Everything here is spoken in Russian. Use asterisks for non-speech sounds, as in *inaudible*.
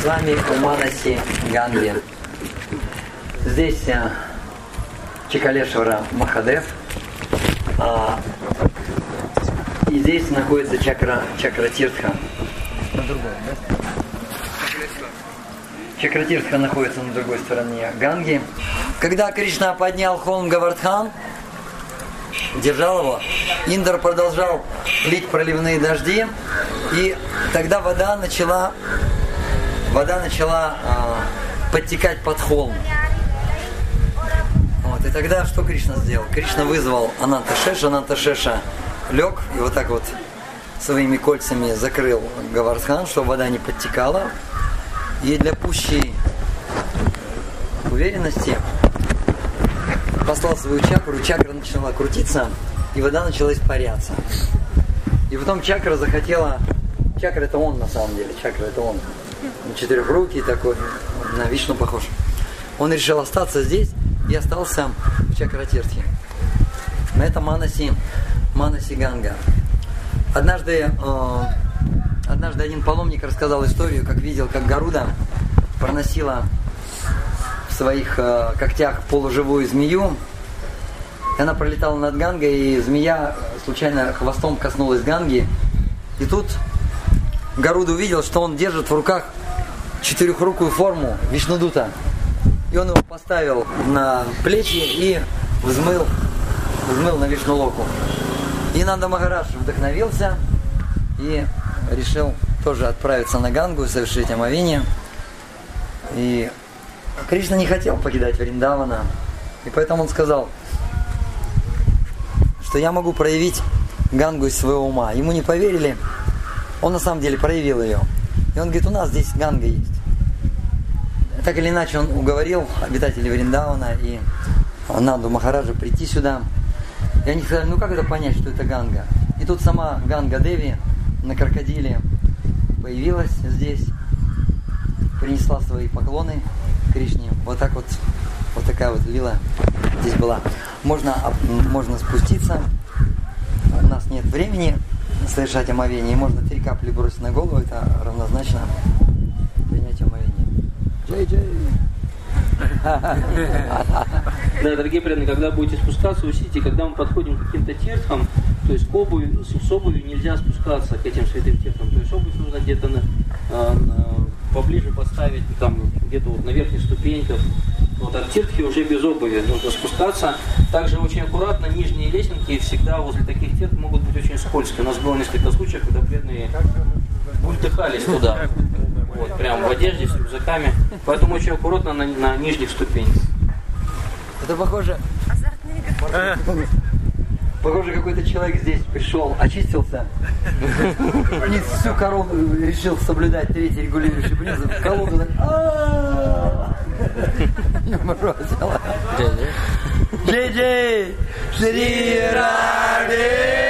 С вами Уманаси Ганги. Здесь а, Чикалешвара Махадев. А, и здесь находится чакра, чакра Тиртха. На другой, да? Чакратиртха находится на другой стороне Ганги. Когда Кришна поднял холм Гавардхан, держал его, Индр продолжал лить проливные дожди, и тогда вода начала, вода начала э, подтекать под холм. Вот, и тогда что Кришна сделал? Кришна вызвал Ананта Шеша, Ананта Шеша лег и вот так вот своими кольцами закрыл Гавардхан, чтобы вода не подтекала. И для пущей уверенности послал свою чакру, чакра начала крутиться, и вода начала испаряться. И потом чакра захотела... Чакра это он на самом деле, чакра это он. Четырехрукий такой, на Вишну похож. Он решил остаться здесь и остался в Чакратиртхе. На этом Манаси, Манаси Ганга. Однажды э, Однажды один паломник рассказал историю, как видел, как Гаруда проносила в своих э, когтях полуживую змею. Она пролетала над Гангой, и змея случайно хвостом коснулась Ганги. И тут Гаруда увидел, что он держит в руках четырехрукую форму Вишнудута. И он его поставил на плечи и взмыл, взмыл на Вишнулоку. И Нанда Магараш вдохновился и решил тоже отправиться на Гангу совершить омовение. И Кришна не хотел покидать Вриндавана. И поэтому он сказал, что я могу проявить Гангу из своего ума. Ему не поверили, он на самом деле проявил ее. И он говорит, у нас здесь Ганга есть. Так или иначе он уговорил обитателей Вриндавана и Нанду Махараджа прийти сюда. И они сказали, ну как это понять, что это Ганга? И тут сама Ганга Деви на крокодиле появилась здесь, принесла свои поклоны Кришне. Вот так вот, вот такая вот лила здесь была. Можно, можно спуститься, у нас нет времени совершать омовение, можно три капли бросить на голову, это равнозначно принять омовение. Джей-джей! *laughs* Да, дорогие преданные, когда будете спускаться, учтите, когда мы подходим к каким-то тиртхам, то есть к обуви, с обувью нельзя спускаться к этим святым тиртхам. То есть обувь нужно где-то на, а, на, поближе поставить, там где-то вот на верхних ступеньках. Вот, а тиртхи уже без обуви нужно спускаться. Также очень аккуратно, нижние лесенки всегда возле таких тирт могут быть очень скользкие. У нас было несколько случаев, когда бедные бультыхались туда. Вот, прям в одежде, с рюкзаками. Поэтому очень аккуратно на, на нижних ступенях. Это похоже... Похоже, какой-то человек здесь пришел, очистился, и всю корону решил соблюдать третий регулирующий принцип, колоду так, и бросила. Джей-джей! Шри Ради!